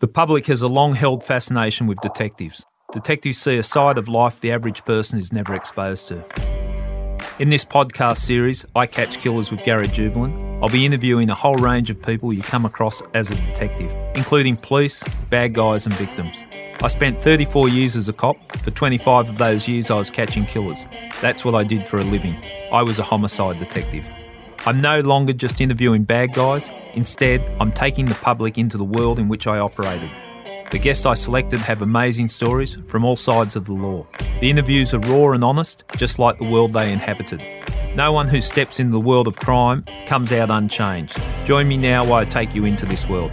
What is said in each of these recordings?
The public has a long held fascination with detectives. Detectives see a side of life the average person is never exposed to. In this podcast series, I Catch Killers with Gary Jubelin, I'll be interviewing a whole range of people you come across as a detective, including police, bad guys, and victims. I spent 34 years as a cop. For 25 of those years, I was catching killers. That's what I did for a living. I was a homicide detective. I'm no longer just interviewing bad guys, instead, I'm taking the public into the world in which I operated. The guests I selected have amazing stories from all sides of the law. The interviews are raw and honest, just like the world they inhabited. No one who steps into the world of crime comes out unchanged. Join me now while I take you into this world.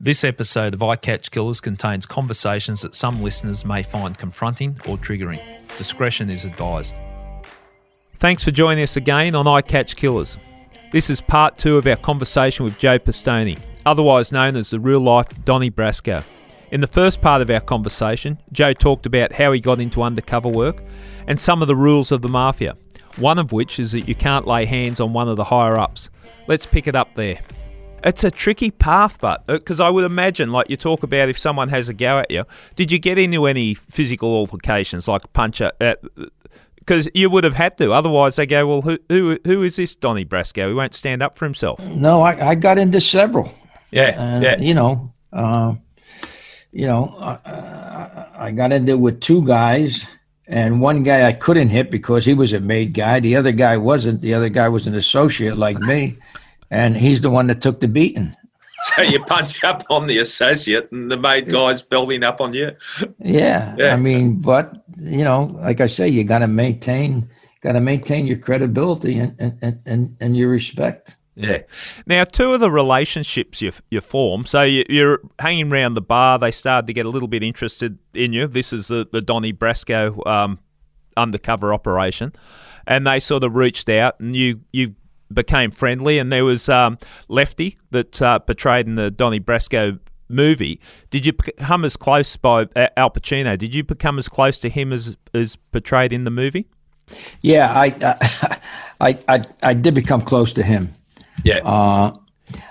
This episode of I Catch Killers contains conversations that some listeners may find confronting or triggering. Discretion is advised. Thanks for joining us again on I Catch Killers. This is part two of our conversation with Joe Pistone, otherwise known as the real life Donnie Brasco. In the first part of our conversation, Joe talked about how he got into undercover work and some of the rules of the mafia, one of which is that you can't lay hands on one of the higher ups. Let's pick it up there. It's a tricky path, but because uh, I would imagine, like you talk about, if someone has a go at you, did you get into any physical altercations, like punch at, because you would have had to. Otherwise, they go, well, who who who is this Donnie Brasco? He won't stand up for himself. No, I, I got into several. Yeah, and, yeah. You know, uh, you know, uh, I got into with two guys, and one guy I couldn't hit because he was a made guy. The other guy wasn't. The other guy was an associate like me, and he's the one that took the beating. So you punch up on the associate, and the made guy's building up on you. Yeah, yeah. I mean, but you know, like I say, you got to maintain, got to maintain your credibility and and, and and your respect. Yeah. Now, two of the relationships you you form. So you, are hanging around the bar. They started to get a little bit interested in you. This is the the Donnie Brasco um, undercover operation, and they sort of reached out, and you you became friendly, and there was um, Lefty that uh, portrayed in the Donnie Brasco movie. Did you become as close by uh, Al Pacino? Did you become as close to him as as portrayed in the movie? Yeah, I I I, I did become close to him. Yeah, uh,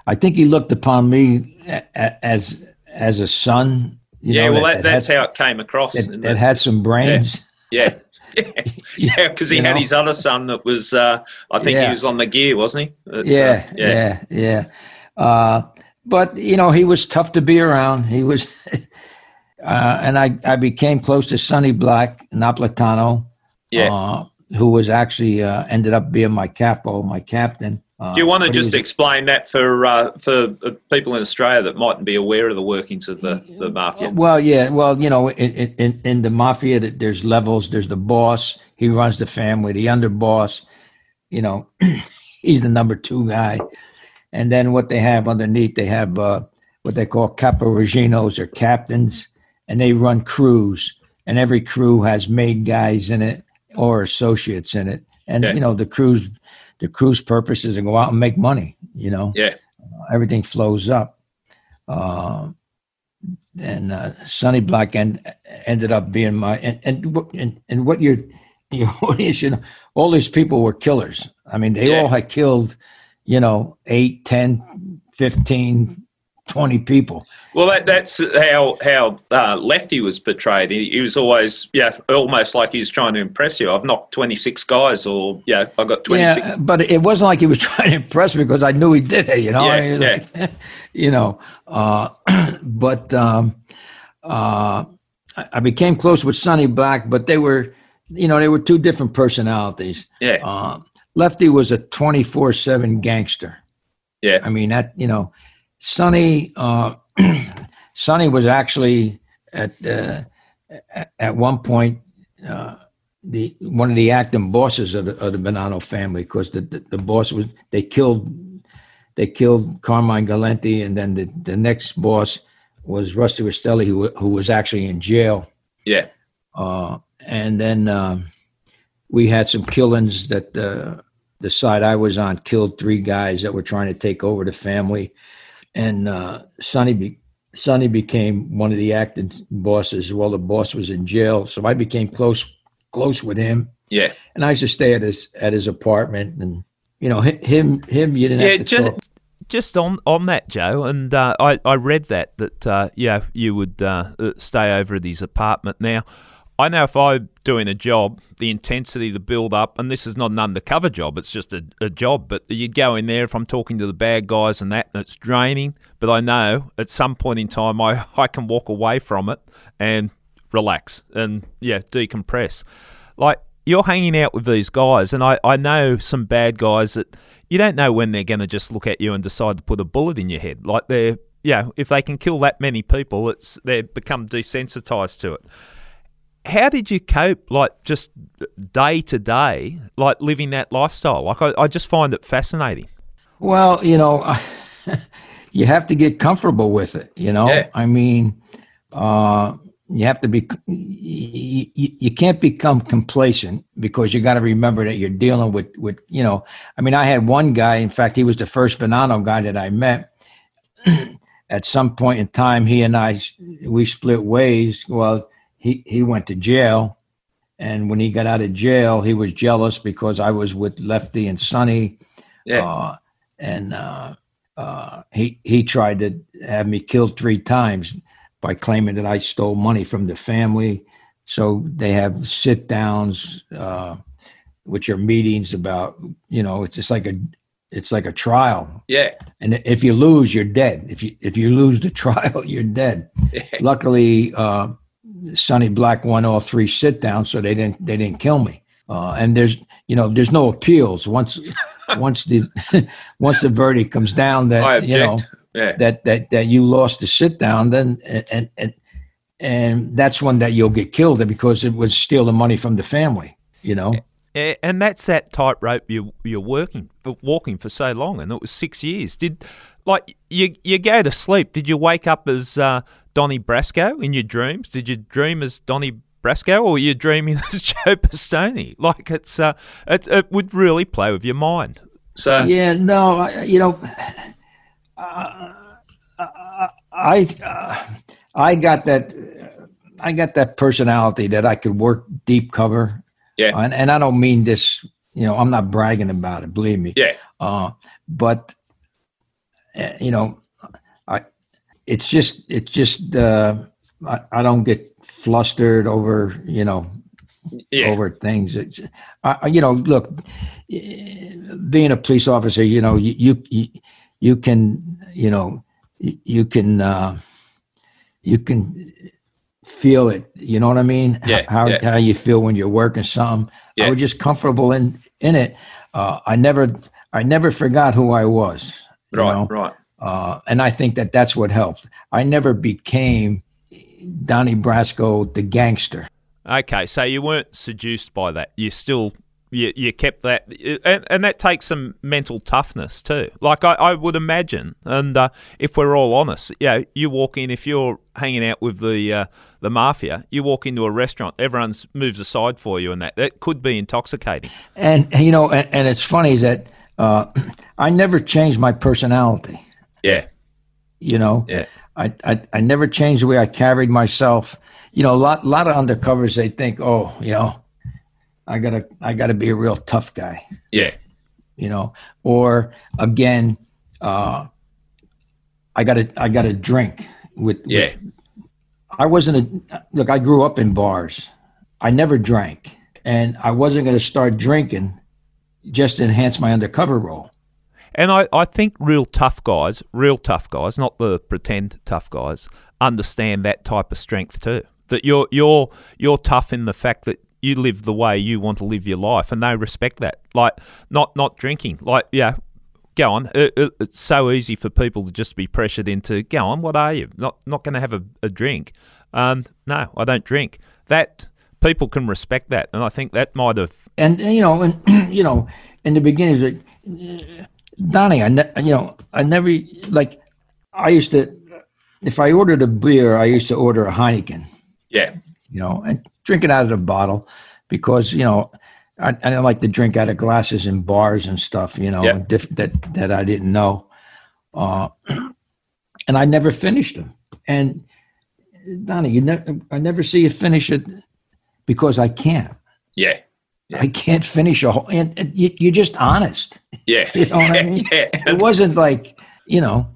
I think he looked upon me as as a son. yeah, know, well, that, that that's had, how it came across. That, that had some brains. Yeah. yeah. yeah, because he you had know? his other son that was, uh, I think yeah. he was on the gear, wasn't he? yeah, uh, yeah, yeah, yeah. Uh, but you know, he was tough to be around. He was, uh, and I, I became close to Sonny Black Napolitano, yeah, uh, who was actually uh, ended up being my capo, my captain. Uh, Do you want to just was, explain that for uh, for uh, people in Australia that mightn't be aware of the workings of the, the mafia? Well, yeah, well, you know, in, in, in the mafia, there's levels. There's the boss. He runs the family. The underboss, you know, he's the number two guy. And then what they have underneath, they have uh, what they call caporiginos or captains, and they run crews. And every crew has made guys in it or associates in it. And you know, the crews the crew's purpose is to go out and make money. You know, yeah, uh, everything flows up. Uh, and uh, Sonny Black end, ended up being my and and and, and what you're your audience, you know, all these people were killers. I mean, they yeah. all had killed, you know, 8, 10, 15, 20 people. Well, that, that's how how uh, Lefty was portrayed. He, he, was always, yeah, almost like he was trying to impress you. I've knocked 26 guys, or, yeah, I've got 26. Yeah, but it wasn't like he was trying to impress me because I knew he did it, you know? Yeah, yeah. Like, you know, uh, but um, uh, I became close with Sonny Black, but they were, you know, they were two different personalities. Yeah. Uh, Lefty was a 24 7 gangster. Yeah. I mean, that, you know, Sonny, uh, Sonny was actually at uh, at one point uh, the one of the acting bosses of the, of the Bonanno family because the, the, the boss was they killed they killed Carmine Galante and then the, the next boss was Rusty Rastelli who who was actually in jail. Yeah. Uh, and then um, we had some killings that uh, the side I was on killed three guys that were trying to take over the family and uh, Sonny be, Sonny became one of the acting bosses. Well, the boss was in jail, so I became close close with him. Yeah, and I used to stay at his at his apartment, and you know him him you didn't yeah, just, talk. just on on that, Joe, and uh, I I read that that uh, yeah you would uh, stay over at his apartment. Now, I know if I'm doing a job, the intensity, the build up, and this is not an undercover job; it's just a, a job. But you'd go in there if I'm talking to the bad guys and that, and it's draining. But I know at some point in time, I I can walk away from it and relax and yeah decompress. Like you're hanging out with these guys, and I, I know some bad guys that you don't know when they're going to just look at you and decide to put a bullet in your head. Like they're, yeah, if they can kill that many people, it's they become desensitized to it. How did you cope, like just day to day, like living that lifestyle? Like I, I just find it fascinating. Well, you know, you have to get comfortable with it. You know, Yeah. I mean, uh, you have to be. You, you can't become complacent because you got to remember that you're dealing with with you know. I mean, I had one guy. In fact, he was the first Bonanno guy that I met. At some point in time, he and I we split ways. Well, he he went to jail, and when he got out of jail, he was jealous because I was with Lefty and Sonny. Yeah. Uh, and uh, uh, he he tried to have me killed three times by claiming that I stole money from the family. So they have sit downs, uh, which are meetings about you know it's just like a it's like a trial, yeah. and if you lose, you're dead. If you if you lose the trial, you're dead. Yeah. Luckily, uh, Sonny Black won all three sit downs, so they didn't they didn't kill me. Uh, and there's you know there's no appeals once once the once the verdict comes down that you know. Yeah. that that that you lost the sit down, then and and and that's one that you'll get killed because it was steal the money from the family. You know, and that's that tightrope you you're working walking for so long, and it was six years. Did like you you go to sleep? Did you wake up as uh, Donnie Brasco in your dreams? Did you dream as Donnie Brasco, or were you dreaming as Joe Pistone? Like it's uh, it, it would really play with your mind. So yeah, no, I, you know, uh, I uh, I got that I got that personality that I could work deep cover. Yeah. and, and I don't mean this. You know, I'm not bragging about it. Believe me. yeah. Uh, but uh, you know, I it's just it's just uh, I, I don't get flustered over you know Yeah. over things. It's, I, you know, look, being a police officer, you know, you you you, can, you know, you, you can uh, you can feel it. You know what I mean? Yeah, How yeah. how you feel when you're working something. I was just comfortable in in it. Uh, I never I never forgot who I was. Right. know? Right. Uh, and I think that that's what helped. I never became Donnie Brasco, the gangster. Okay, so you weren't seduced by that. You still you, you kept that, and, and that takes some mental toughness too. Like I, I would imagine, and uh, if we're all honest, yeah, you walk in if you're hanging out with the uh, the mafia, you walk into a restaurant, everyone moves aside for you, and that that could be intoxicating. And you know, and, and it's funny is that uh, I never changed my personality. Yeah. You know, Yeah. I, I I never changed the way I carried myself. You know, a lot lot of undercovers they think, oh, you know, I gotta I gotta be a real tough guy. Yeah. You know, or again, uh, I gotta I gotta drink with with Yeah. I wasn't a look. I grew up in bars. I never drank, and I wasn't going to start drinking just to enhance my undercover role. And I, I think real tough guys, real tough guys, not the pretend tough guys, understand that type of strength too. That you're you're you're tough in the fact that you live the way you want to live your life, and they respect that. Like not not drinking. Like yeah, go on. It, it, it's so easy for people to just be pressured into go on. What are you? Not not going to have a, a drink. Um, no, I don't drink. That people can respect that, and I think that might have And you know, and you know, in the beginning, Donnie, I ne- you know, I never like. I used to, if I ordered a beer, I used to order a Heineken. Yeah. you know, and drink it out of the bottle because you know I, I don't like to drink out of glasses in bars and stuff, you know, Yeah. diff- that that I didn't know, uh, and I never finished them. And Donnie, you never, I never see you finish it because I can't. Yeah. I can't finish a whole, and, and you, you're just honest. Yeah. You know what I mean? yeah. It wasn't like you know,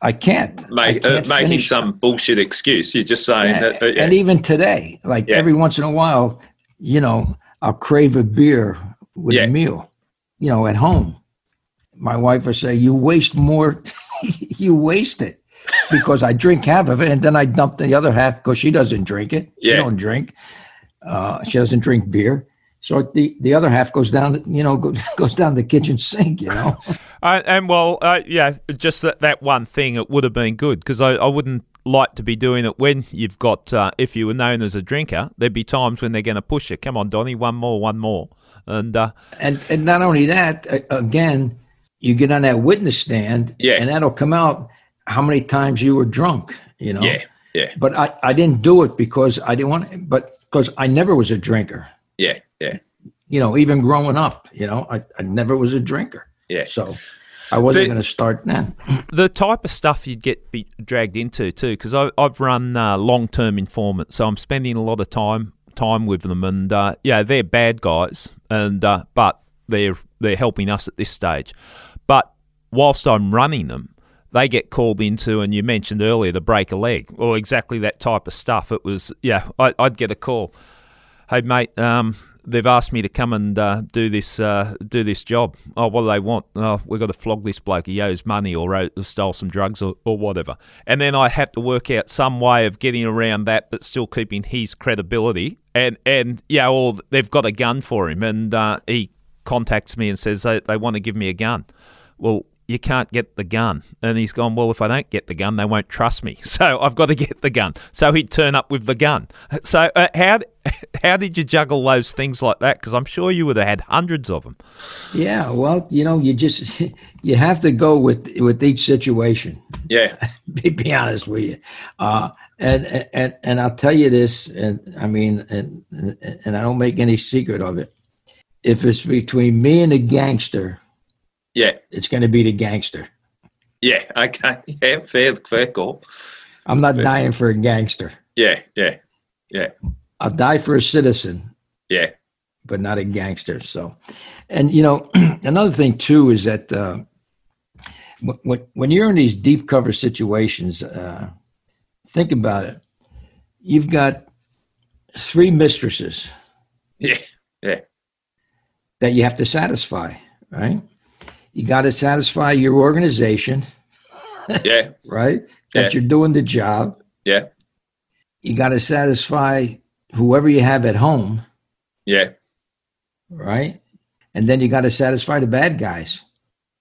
I can't. Make, I uh, can't making finish some bullshit excuse. You're just saying Yeah, that. uh, yeah. And even today, like Yeah. every once in a while, you know, I'll crave a beer with Yeah. a meal, you know, at home. My wife will say, You waste more, you waste it because I drink half of it and then I dump the other half because she doesn't drink it. She Yeah. don't drink. Uh, she doesn't drink beer. So the, the other half goes down, the- you know, goes, goes down the kitchen sink, you know. Uh, and well, uh, yeah, just that, that one thing, it would have been good because I, I wouldn't like to be doing it when you've got, uh, if you were known as a drinker, there'd be times when they're going to push you. Come on, Donnie, one more, one more. And uh, And and not only that, again, you get on that witness stand, Yeah. and that'll come out how many times you were drunk, you know. yeah, yeah, But I, I didn't do it because I didn't want, but because I never was a drinker, yeah, yeah, you know, even growing up, you know, I, I never was a drinker. yeah. So I wasn't going to start then. the type of stuff you'd get be dragged into too, because I've run uh, long term informants, so I'm spending a lot of time time with them, and uh, yeah, they're bad guys, and uh, but they're they're helping us at this stage. But whilst I'm running them, they get called into, and you mentioned earlier the break a leg, or exactly that type of stuff. It was yeah, I, I'd get a call. Hey mate, um, they've asked me to come and uh, do this uh, do this job. Oh, what do they want? Oh, we've got to flog this bloke. He owes money or wrote, stole some drugs or, or whatever. And then I have to work out some way of getting around that, but still keeping his credibility. And and yeah, or they've got a gun for him, and uh, he contacts me and says they, they want to give me a gun. Well, you can't get the gun. And he's gone, well, if I don't get the gun, they won't trust me. So I've got to get the gun. So he'd turn up with the gun. So uh, how how did you juggle those things like that? Because I'm sure you would have had hundreds of them. Yeah. Well, you know, you just, you have to go with, with each situation. yeah. be, be honest with you. Uh, and, and, and I'll tell you this, and I mean, and, and I don't make any secret of it. If it's between me and a gangster, Yeah, it's going to be the gangster. yeah, okay, yeah, fair, fair call. I'm not dying for a gangster. Yeah, yeah, yeah, I'll die for a citizen, yeah, but not a gangster. So, and you know, another thing too is that uh, when- when when you're in these deep cover situations, uh, think about it. You've got three mistresses yeah, yeah, that you have to satisfy, right? You got to satisfy your organization, yeah, right? That Yeah. you're doing the job. yeah, You got to satisfy whoever you have at home, yeah, right? And then you got to satisfy the bad guys.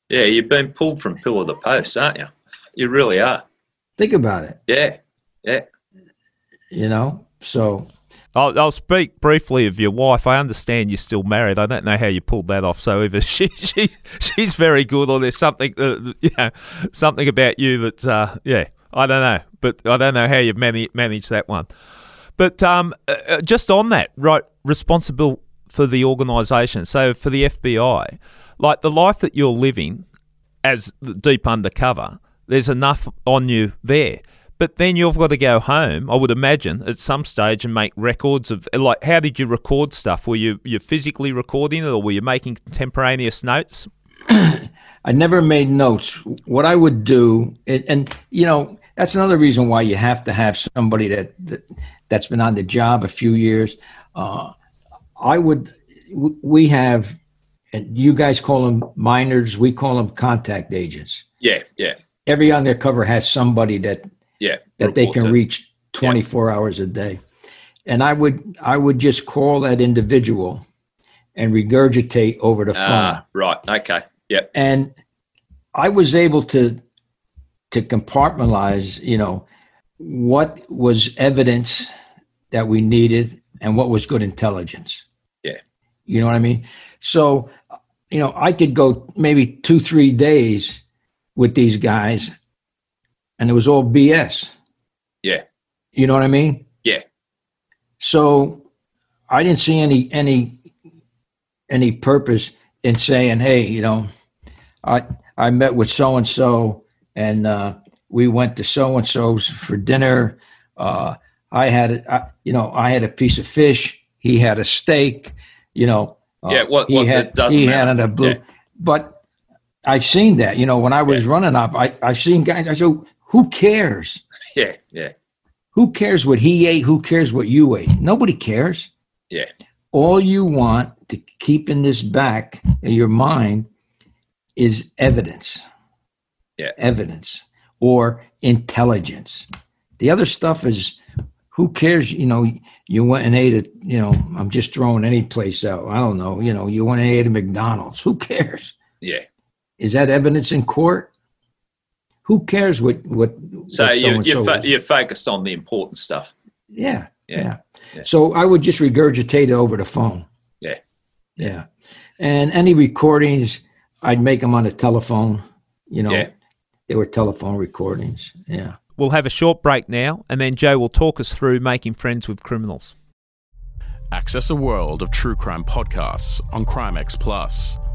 yeah. You've been pulled from pillar to post, aren't you? You really are. Think about it, Yeah, yeah, you know? So, I'll, I'll speak briefly of your wife. I understand you're still married. I don't know how you pulled that off. So either she, she she's very good, or there's something know, something about you that uh, yeah, I don't know. But I don't know how you've managed managed that one. But um, uh, uh, just on that, right, responsible for the organisation. So for the FBI, like the life that you're living as deep undercover, there's enough on you there. But then you've got to go home, I would imagine, at some stage and make records of like how did you record stuff? Were you you physically recording it or were you making contemporaneous notes? I never made notes. What I would do, and, and you know, that's another reason why you have to have somebody that, that that's been on the job a few years. Uh, I would. We have, and you guys call them minders. We call them contact agents. yeah, yeah, Every undercover has somebody that yeah. that they can reach 24 hours a day, and I would I would just call that individual and regurgitate over the phone. Ah, right. Okay. Yep. and I was able to to compartmentalize, you know, what was evidence that we needed and what was good intelligence. Yeah. You know what I mean? So, you know, I could go maybe two, three days with these guys, and it was all BS. Yeah. You know what I mean? Yeah. So I didn't see any any any purpose in saying, "Hey, you know, I I met with so and so, and uh, we went to so and so's for dinner. Uh, I had, a, I, you know, I had a piece of fish. He had a steak. You know, uh, Yeah, what- he what- had he matter. had a blue, Yeah. but I've seen that. You know, when I was running up, I I've seen guys. I said, who cares? Yeah, yeah, Who cares what he ate? Who cares what you ate? Nobody cares. yeah, All you want to keep in this back of your mind is evidence. Yeah. Evidence or intelligence. The other stuff is who cares? You know, you went and ate at, you know, I'm just throwing any place out. I don't know. You know, you went and ate at McDonald's. Who cares? yeah. Is that evidence in court? Who cares what what? So what you, so-and-so you're, was? fo- you're focused on the important stuff. Yeah, Yeah. yeah. Yeah. So I would just regurgitate it over the phone. Yeah. Yeah. And any recordings, I'd make them on the telephone. You know, Yeah. they were telephone recordings. Yeah. We'll have a short break now, and then Joe will talk us through making friends with criminals. Access a world of true crime podcasts on CrimeX Plus,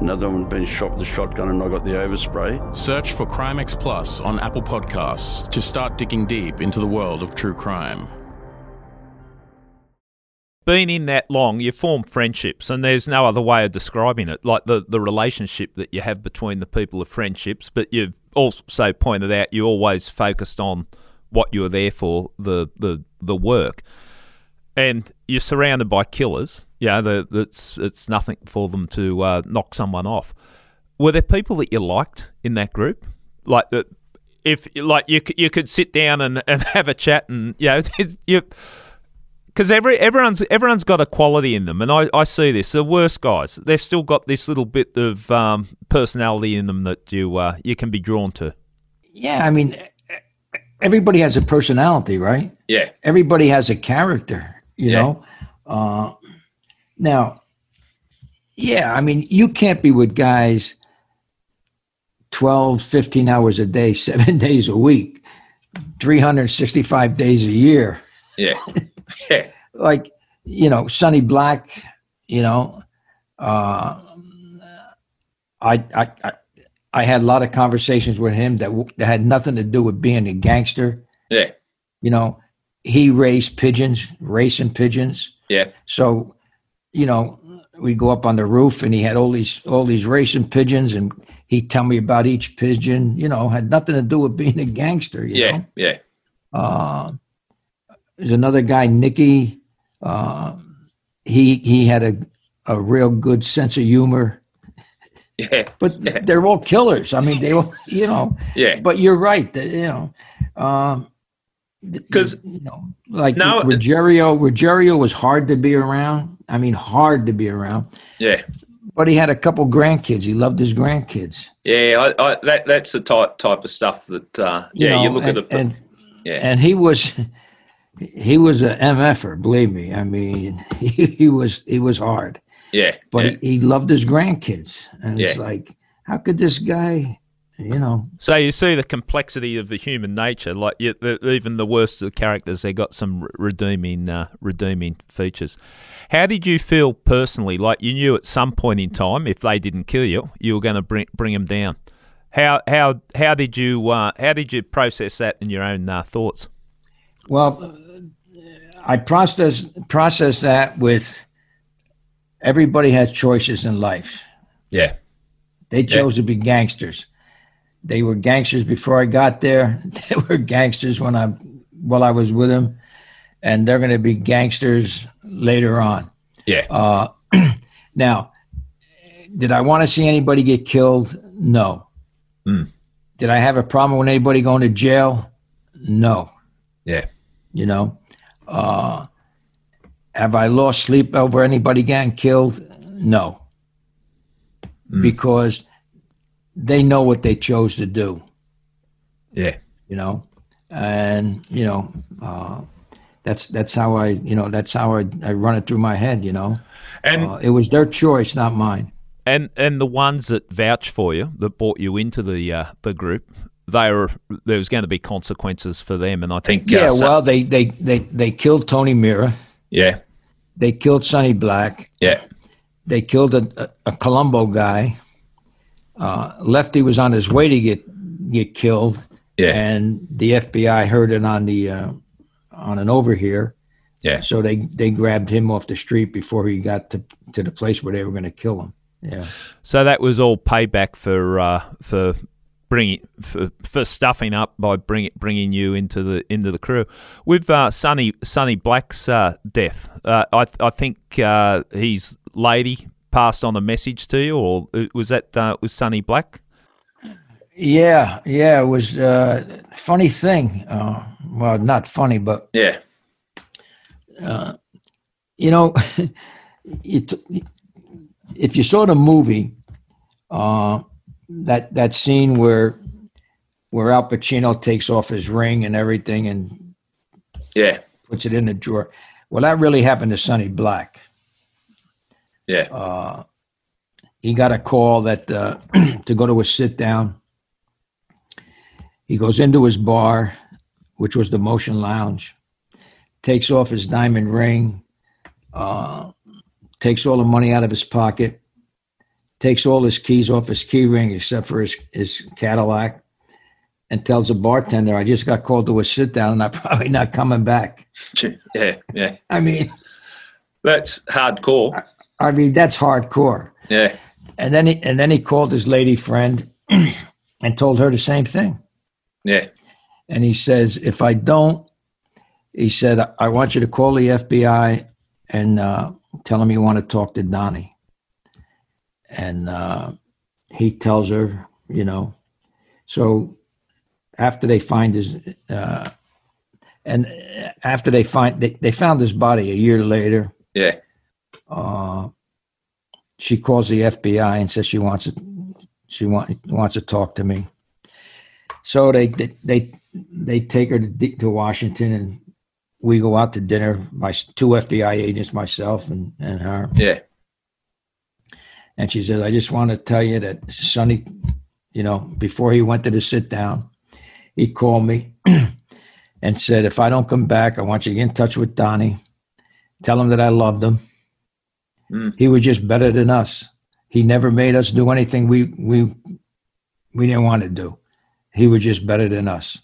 Another one been shot with a shotgun, and I got the overspray. Search for CrimeX Plus on Apple Podcasts to start digging deep into the world of true crime. Being in that long, you form friendships, and there's no other way of describing it. Like the, the relationship that you have between the people of friendships, but you've also pointed out you always focused on what you were there for, the the, the work. And you're surrounded by killers. Yeah, the, it's it's nothing for them to uh, knock someone off. Were there people that you liked in that group? Like that, if like you you could sit down and, and have a chat, and you know you because every everyone's everyone's got a quality in them, and I, I see this. The worst guys, they've still got this little bit of um, personality in them that you uh, you can be drawn to. Yeah. I mean, everybody has a personality, right? Yeah, Everybody has a character, you Yeah. know? Uh, now, yeah, I mean, you can't be with guys 12, 15 hours a day, seven days a week, 365 days a year. yeah, yeah, like you know Sonny Black, you know, uh, I, I I I had a lot of conversations with him that, w- that had nothing to do with being a gangster. yeah, You know, he raised pigeons, racing pigeons. yeah, So, you know, we go up on the roof and he had all these all these racing pigeons and he'd tell me about each pigeon. You know, had nothing to do with being a gangster. You yeah, know? yeah, Uh, there's another guy, Nicky. Uh, he he had a a real good sense of humor, yeah, but they're all killers. I mean, they all you know. yeah. But you're right. that, You know, um, th- 'Cause- you know, like Now- Ruggiero, Ruggiero was hard to be around. I mean, hard to be around. Yeah, But he had a couple grandkids. He loved his grandkids. yeah. I, I, that that's the type type of stuff that uh, you yeah. You know, look and, at it. and yeah, and he was he was a mf'er believe me i mean he, he was he was hard yeah, but yeah, he, he loved his grandkids and it's like how could this guy you know So you see the complexity of the human nature. Like you, the, even the worst of the characters, they got some redeeming uh, redeeming features. How did you feel personally? Like you knew at some point in time, if they didn't kill you, you were going to bring bring them down. How how how did you uh, how did you process that in your own uh, thoughts? well i process process that with everybody has choices in life yeah, they chose to be gangsters they were gangsters before i got there they were gangsters when i while i was with them and they're going to be gangsters later on yeah, Uh, now, did I want to see anybody get killed? No. Hmm. Did I have a problem with anybody going to jail? No. yeah, You know, uh, have I lost sleep over anybody getting killed? No. Because they know what they chose to do, yeah, you know, and you know, uh, that's that's how I, you know, that's how I, I run it through my head, you know. And Uh, it was their choice, not mine. and and the ones that vouch for you, that brought you into the uh, the group, they were there was going to be consequences for them, and I think Yeah, uh, so- well, they they they they killed Tony Mirra. Yeah, They killed Sonny Black. yeah, They killed a, a, a Colombo guy. Uh, Lefty was on his way to get get killed, yeah, and the FBI heard it on the uh, on an overhear. yeah. So they they grabbed him off the street before he got to to the place where they were going to kill him. Yeah, So that was all payback for uh, for bringing for, for stuffing up by bringing bringing you into the into the crew. With uh, Sonny Sonny Black's uh, death, uh, I I think uh, his lady passed on a message to you, or was that uh, was Sonny Black? yeah, yeah. It was uh, funny thing. Uh, well, not funny, but yeah. you know, it, if you saw the movie, uh, that that scene where where Al Pacino takes off his ring and everything and Yeah, puts it in the drawer, well, that really happened to Sonny Black. Yeah, He got a call that uh, to go to a sit down. He goes into his bar, which was the Motion Lounge, takes off his diamond ring, uh, takes all the money out of his pocket, takes all his keys off his key ring except for his, his Cadillac, and tells the bartender, I just got called to a sit down and I'm probably not coming back. yeah, yeah. I mean, That's hardcore. I mean, that's hardcore. Yeah, And then he, and then he called his lady friend and told her the same thing. yeah, And he says, if I don't, he said, I want you to call the FBI and uh, tell them you want to talk to Donnie. And uh, he tells her, you know, so after they find his, uh, and after they find, they, they found his body a year later. yeah, Uh, she calls the FBI and says she wants to, she want, wants to talk to me. So they they they, they take her to, to Washington and we go out to dinner. My two FBI agents, myself and and her. yeah, And she says, "I just want to tell you that Sonny, you know, before he went to the sit down, he called me and said, if I don't come back, I want you to get in touch with Donnie. Tell him that I loved him. Mm. He was just better than us. He never made us do anything we we we didn't want to do. He was just better than us.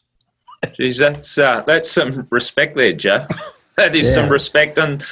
Geez, that's uh, that's some respect there, Joe. that is some respect, and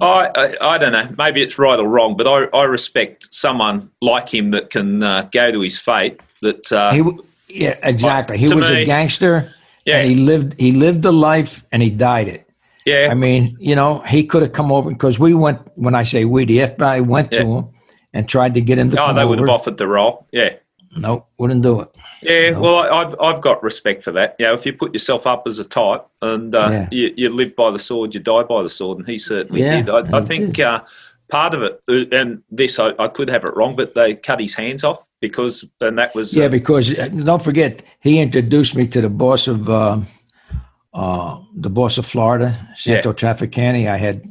I, I I don't know. Maybe it's right or wrong, but I, I respect someone like him that can uh, go to his fate. That uh, He yeah, exactly. He was me- a gangster yeah, and he lived he lived the life and he died it. Yeah, I mean, you know, he could have come over because we went. When I say we, the FBI went to him and tried to get him to oh, they would over. have offered the role. Yeah, Nope, wouldn't do it. yeah. No. Well, I, I've I've got respect for that. You know, if you put yourself up as a type and uh, Yeah. you, you live by the sword, you die by the sword, and he certainly Yeah, did. I, I think did. uh, part of it, uh, and this I, I could have it wrong, but they cut his hands off because, and that was Yeah, uh, because uh, don't forget, he introduced me to the boss of uh, the boss of Florida, Santo Trafficante. I had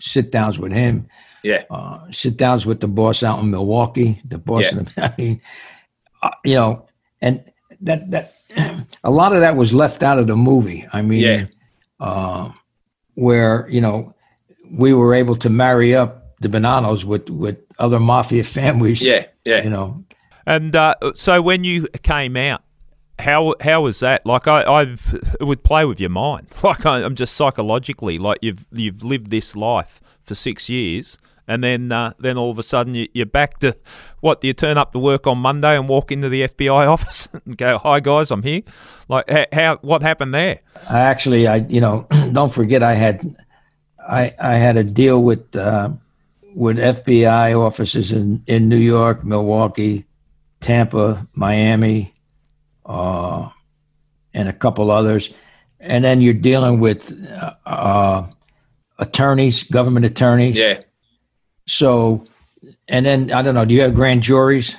sit downs with him, yeah, uh, sit downs with the boss out in Milwaukee, the boss. Yeah. Of the, I mean, uh, you know, and that that a lot of that was left out of the movie. I mean, Yeah. uh, where you know we were able to marry up the Bonannos with with other mafia families. yeah, yeah. you know. And uh, so when you came out, how how was that? Like I, it would play with your mind. Like I, I'm just psychologically like you've you've lived this life for six years, and then uh, then all of a sudden you, you're back to what? Do you turn up to work on Monday and walk into the FBI office and go, "Hi guys, I'm here." Like how what happened there? I actually, I you know, don't forget, I had, I I had a deal with uh, with FBI offices in in New York, Milwaukee, Tampa, Miami, uh, and a couple others, and then you're dealing with uh, uh, attorneys, government attorneys. Yeah. So, and then I don't know. Do you have grand juries?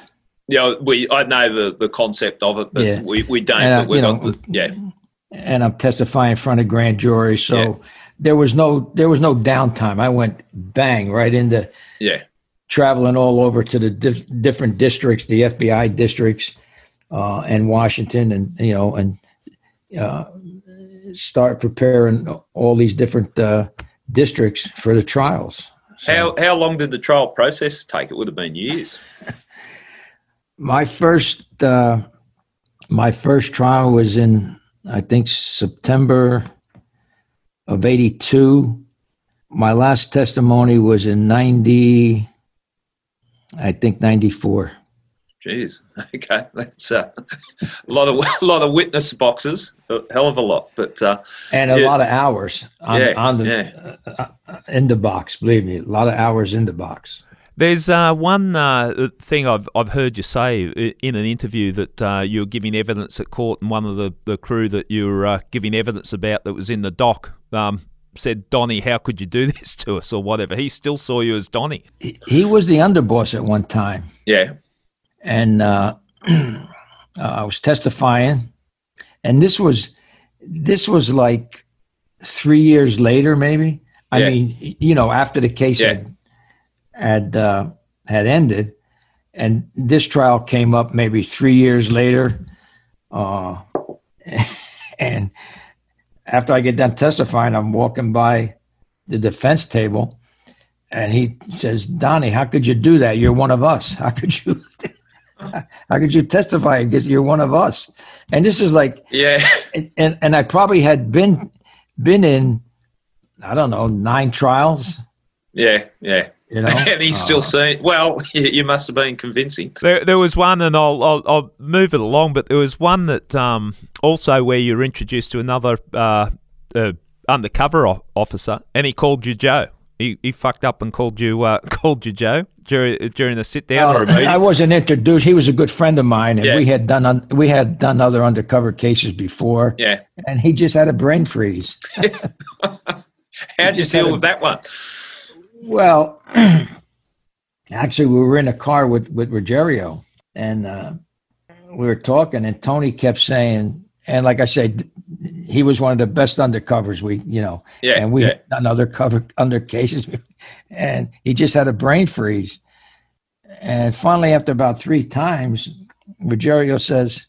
Yeah, we I know the, the concept of it, but Yeah. we, we don't. And, but we you got know, the, yeah, and I'm testifying in front of grand juries. So Yeah. there was no there was no downtime. I went bang right into yeah, traveling all over to the dif- different districts, the FBI districts, uh, and Washington, and you know, and uh, start preparing all these different uh, districts for the trials. So, how how long did the trial process take? It would have been years. my first uh, my first trial was in I think September of '82. My last testimony was in '90, I think '94. Jeez. Okay, that's uh, a lot of a lot of witness boxes, a hell of a lot, but uh, and a yeah. lot of hours on, yeah, on the yeah. uh, uh, in the box. Believe me, a lot of hours in the box. There's uh, one uh, thing I've I've heard you say in an interview that uh, you were giving evidence at court, and one of the, the crew that you were uh, giving evidence about that was in the dock um, said, Donnie, how could you do this to us?" or whatever. He still saw you as Donnie. He, he was the underboss at one time. Yeah, and uh, I was testifying, and this was this was like three years later, maybe. I Yeah. mean, you know, after the case Yeah. had had uh, had ended, and this trial came up maybe three years later, uh, and after I get done testifying, I'm walking by the defense table, and he says, "Donnie, how could you do that? You're one of us. How could you?" How could you testify because you're one of us? And this is like, yeah, and, and and I probably had been been in, I don't know, nine trials. yeah, yeah. You know, and he's still Uh, saying, "Well, you, you must have been convincing." There, there was one, and I'll, I'll, I'll move it along. But there was one that um, also where you were introduced to another uh, uh, undercover officer, and he called you Joe. He, he fucked up and called you uh, called you Joe during during the sit down. Or a meeting. I wasn't introduced. He was a good friend of mine, and Yeah. we had done un, we had done other undercover cases before. Yeah. And he just had a brain freeze. How'd you deal a- with that one? Well, actually, we were in a car with with Ruggiero, and uh, we were talking, and Tony kept saying, and like I said, he was one of the best undercovers we, you know, Yeah, and we yeah. had done other cover under cases, and he just had a brain freeze. And finally, after about three times, Ruggiero says,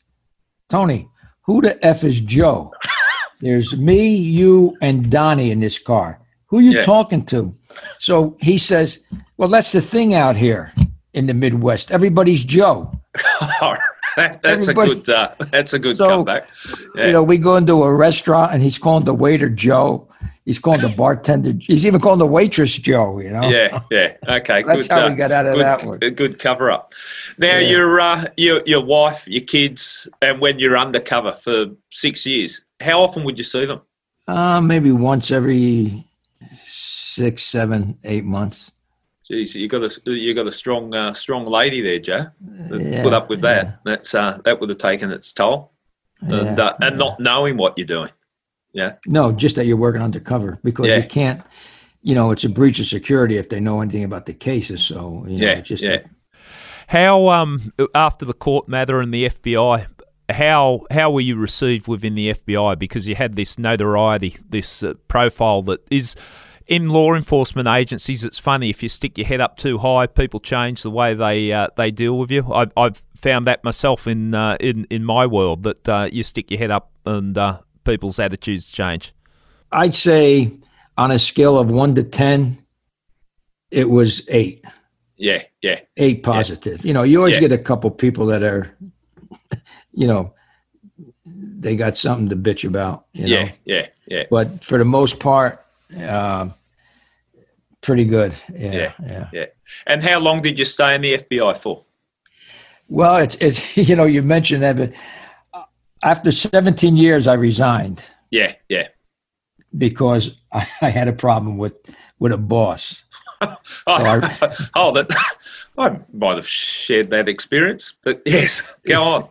"Tony, who the f is Joe? There's me, you, and Donnie in this car. Who are you Yeah. talking to?" So he says, "Well, that's the thing out here in the Midwest. Everybody's Joe." That- that's Everybody- a good. Uh, that's a good So, comeback. Yeah. You know, we go into a restaurant and he's calling the waiter Joe. He's calling the bartender. He's even calling the waitress Joe. You know. yeah, yeah. Okay, That's good, how uh, we got out of good, that one. Good cover up. Now Yeah. your uh, your your wife, your kids, and when you're undercover for six years, how often would you see them? Uh, maybe once every six, seven, eight months. Jeez, you got a you got a strong uh, strong lady there, Joe. that Yeah, Put up with that. yeah. That's uh, that would have taken its toll, and Yeah, uh, and not knowing what you're doing. Yeah. No, just that you're working undercover because Yeah. you can't. You know, it's a breach of security if they know anything about the cases. So you know, Yeah, just yeah. How um after the court matter and the FBI, how how were you received within the FBI because you had this notoriety, this uh, profile that is in law enforcement agencies. It's funny if you stick your head up too high, people change the way they uh, they deal with you. I, I've found that myself in uh, in in my world that uh, you stick your head up and uh, people's attitudes change. I'd say on a scale of one to ten, it was eight. Yeah, yeah, eight positive. You know, you always Yeah. get a couple people that are, you know, they got something to bitch about. You know, yeah, yeah, yeah. but for the most part, um, pretty good. Yeah, Yeah. yeah, Yeah. And how long did you stay in the FBI for? Well, it's it's you know you mentioned that, but after 17 years, I resigned Yeah, yeah. because I, I had a problem with with a boss. Oh, I- oh, that I might have shared that experience, but yes, go on.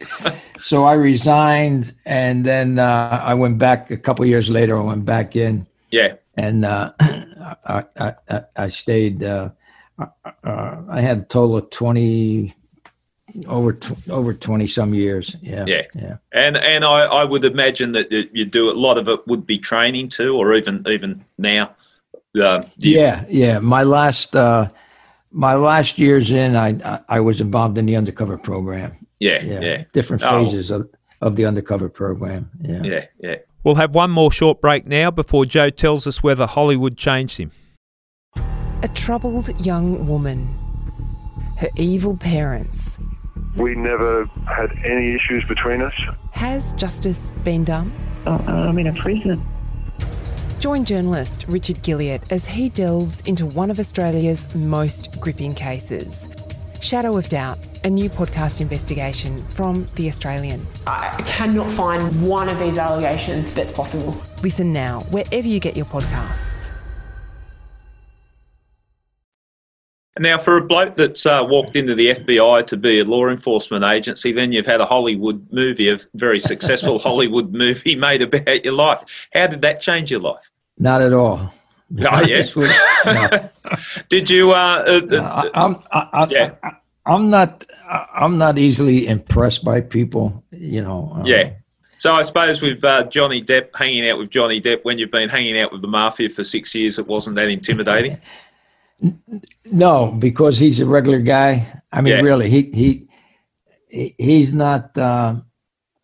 So I resigned, and then uh, I went back a couple years later. I went back in. Yeah, and uh, I, I, I, stayed. Uh, uh, I had a total of twenty over tw- over twenty some years. Yeah, Yeah. yeah. and and I, I would imagine that you do a lot of it would be training too, or even even now. Uh, you- Yeah, yeah. My last uh, my last years in, I I- was involved in the undercover program, Yeah, yeah, yeah. Different Oh. phases of, of the undercover program. Yeah. yeah, yeah. We'll have one more short break now before Joe tells us whether Hollywood changed him. A troubled young woman. Her evil parents. We never had any issues between us. Has justice been done? Uh, I'm in a prison. Join journalist Richard Guilliatt as he delves into one of Australia's most gripping cases. Shadow of Doubt, a new podcast investigation from The Australian. I cannot find one of these allegations that's possible. Listen now, wherever you get your podcasts. Now, for a bloke that's uh, walked into the FBI to be a law enforcement agency, then you've had a Hollywood movie, a very successful Hollywood movie made about your life. How did that change your life? Not at all. Oh, yeah. Was- no. Did you? Uh, uh, I, I'm I, Yeah. I, I'm not I'm not easily impressed by people. You know. um, yeah. So I suppose with uh, Johnny Depp hanging out with Johnny Depp when you've been hanging out with the mafia for six years, it wasn't that intimidating. No, because he's a regular guy. I mean, Yeah. really, he he he- he's not uh,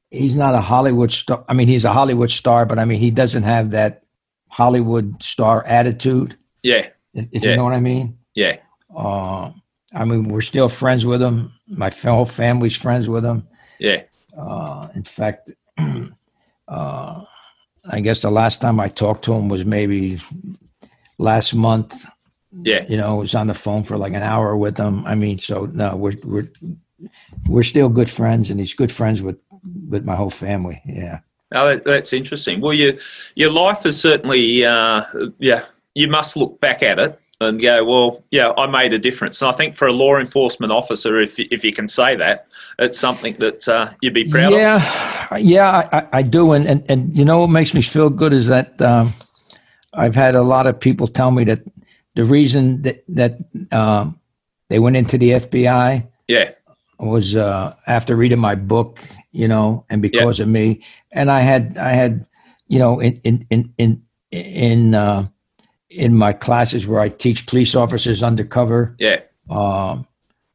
he's not a Hollywood star. I mean, he's a Hollywood star, but I mean, he doesn't have that Hollywood star attitude. yeah, If, if Yeah. you know what I mean. yeah, Uh, I mean, we're still friends with him. My whole family's friends with him. yeah, Uh, in fact, uh, I guess the last time I talked to him was maybe last month. yeah. You know, I was on the phone for like an hour with him. I mean, so no, we're we're we're still good friends, and he's good friends with with my whole family. Yeah. Oh, that's interesting. Well, your your life is certainly, uh, yeah. You must look back at it and go, well, yeah, I made a difference. And I think for a law enforcement officer, if you- if you can say that, it's something that uh, you'd be proud of. yeah, yeah, I, I- do, and, and and you know what makes me feel good is that um, I've had a lot of people tell me that the reason that that um, they went into the FBI Yeah, was uh, after reading my book, you know, and because of me, and I had I had, you know, in in in in in, uh, in my classes where I teach police officers undercover, yeah, um,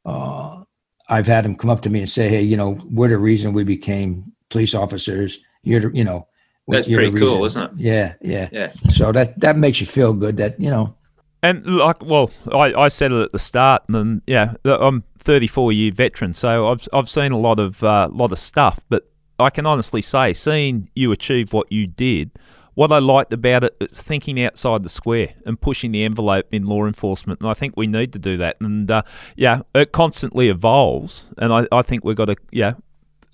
uh, I've had them come up to me and say, "Hey, you know, we're the reason we became police officers. You're, the, you know, That's you're the pretty cool, isn't it? Yeah, yeah, yeah, So that that makes you feel good. That you know, And like, well, I, I said it at the start, and yeah, I'm 34 year veteran, so I've I've seen a lot of uh, lot of stuff. But I can honestly say, seeing you achieve what you did, what I liked about it is thinking outside the square and pushing the envelope in law enforcement, and I think we need to do that. And uh, yeah, it constantly evolves, and I, I think we've got to yeah.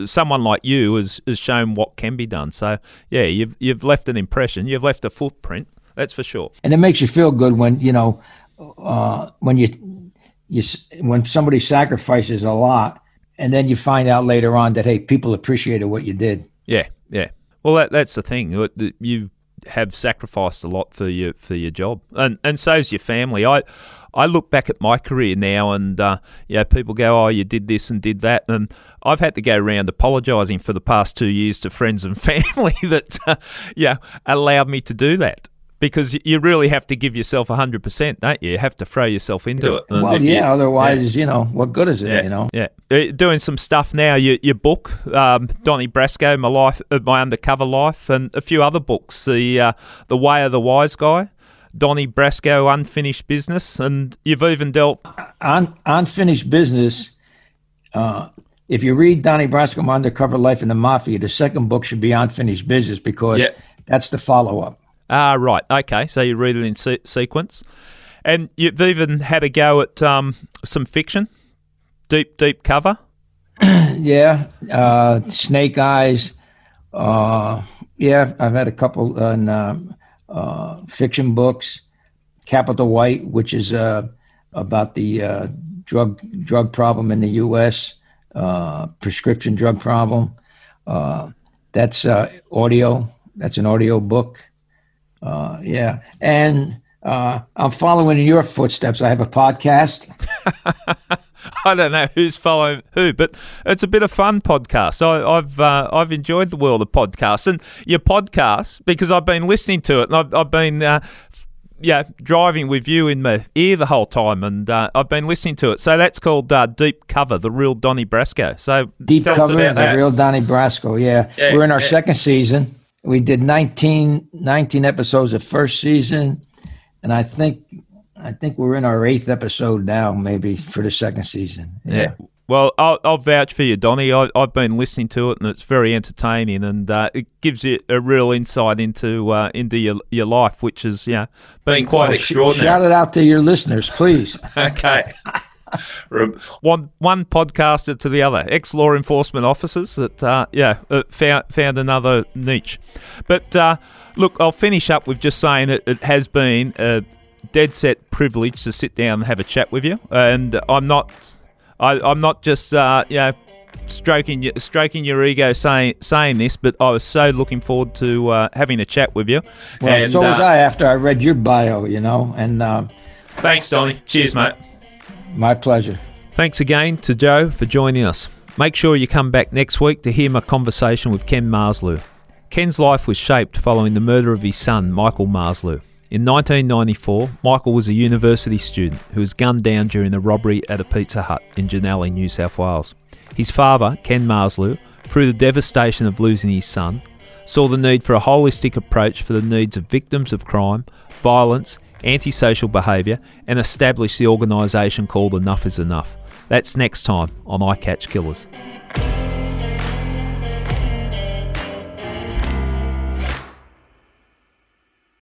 Someone like you has, has shown what can be done. So yeah, you've you've left an impression. You've left a footprint. That's for sure. and it makes you feel good when you know uh, when you you when somebody sacrifices a lot, and then you find out later on that hey, people appreciated what you did. Yeah, yeah. Well, that, that's the thing. You have sacrificed a lot for your for your job, and and so's your family. I I look back at my career now, and uh, yeah, people go, "Oh, you did this and did that," and I've had to go around apologising for the past two years to friends and family that uh, yeah allowed me to do that. Because you really have to give yourself hundred percent, don't you? You have to throw yourself into it. it. Well, if you- yeah. Otherwise, you know, what good is it? Yeah. You know. yeah, doing some stuff now. Your your book, um, Donnie Brasco, my life, uh, my undercover life, and a few other books. The uh, the Way of the Wise Guy, Donnie Brasco, Unfinished Business, and you've even dealt. on unfinished business. Uh, if you read Donnie Brasco, My Undercover Life in the Mafia, the second book should be Unfinished Business because Yeah. that's the follow up. Ah, right, okay. So you read it in se- sequence, and you've even had a go at um, some fiction, deep deep cover. Yeah, uh, Snake Eyes. Uh, yeah, I've had a couple in uh, uh, fiction books. Capital White, which is uh, about the uh, drug drug problem in the U.S. Prescription drug problem. That's audio. That's an audio book. Uh, yeah, and uh, I'm following in your footsteps. I have a podcast. I don't know who's following who, but it's a bit of fun podcast. I, I've uh, I've enjoyed the world of podcasts and your podcast because I've been listening to it and I've, I've been uh, yeah, driving with you in my ear the whole time, and uh, I've been listening to it. So that's called uh, Deep Cover, the real Donnie Brasco. So Deep cover, the real Donnie Brasco. Yeah. Yeah, we're in our yeah. second season. We did 19, 19 episodes of first season, and I think I think we're in our eighth episode now, maybe for the second season. Yeah. Well, I'll, I'll vouch for you, Donnie. I, I've been listening to it, and it's very entertaining, and uh, it gives you a real insight into uh, into your your life, which is yeah, been Been quite quite extraordinary. Shout it out to your listeners, please. Okay. One one podcaster to the other. Ex law enforcement officers that uh, yeah uh, found found another niche. But uh, look, I'll finish up with just saying it, it has been a dead set privilege to sit down and have a chat with you, and I'm not I, I'm not just uh, you know stroking your, stroking your ego saying saying this, but I was so looking forward to uh, having a chat with you. Well, and, so was uh, I after I read your bio, you know, and uh, Thanks, Donnie. Cheers, mate. My pleasure. Thanks again to Joe for joining us. Make sure you come back next week to hear my conversation with Ken Marslew. Ken's life was shaped following the murder of his son, Michael Marslew. In 1994, Michael was a university student who was gunned down during a robbery at a Pizza Hut in Jannali, New South Wales. His father, Ken Marslew, through the devastation of losing his son, saw the need for a holistic approach for the needs of victims of crime, violence, antisocial behaviour, and establish the organisation called Enough is Enough. That's next time on I Catch Killers.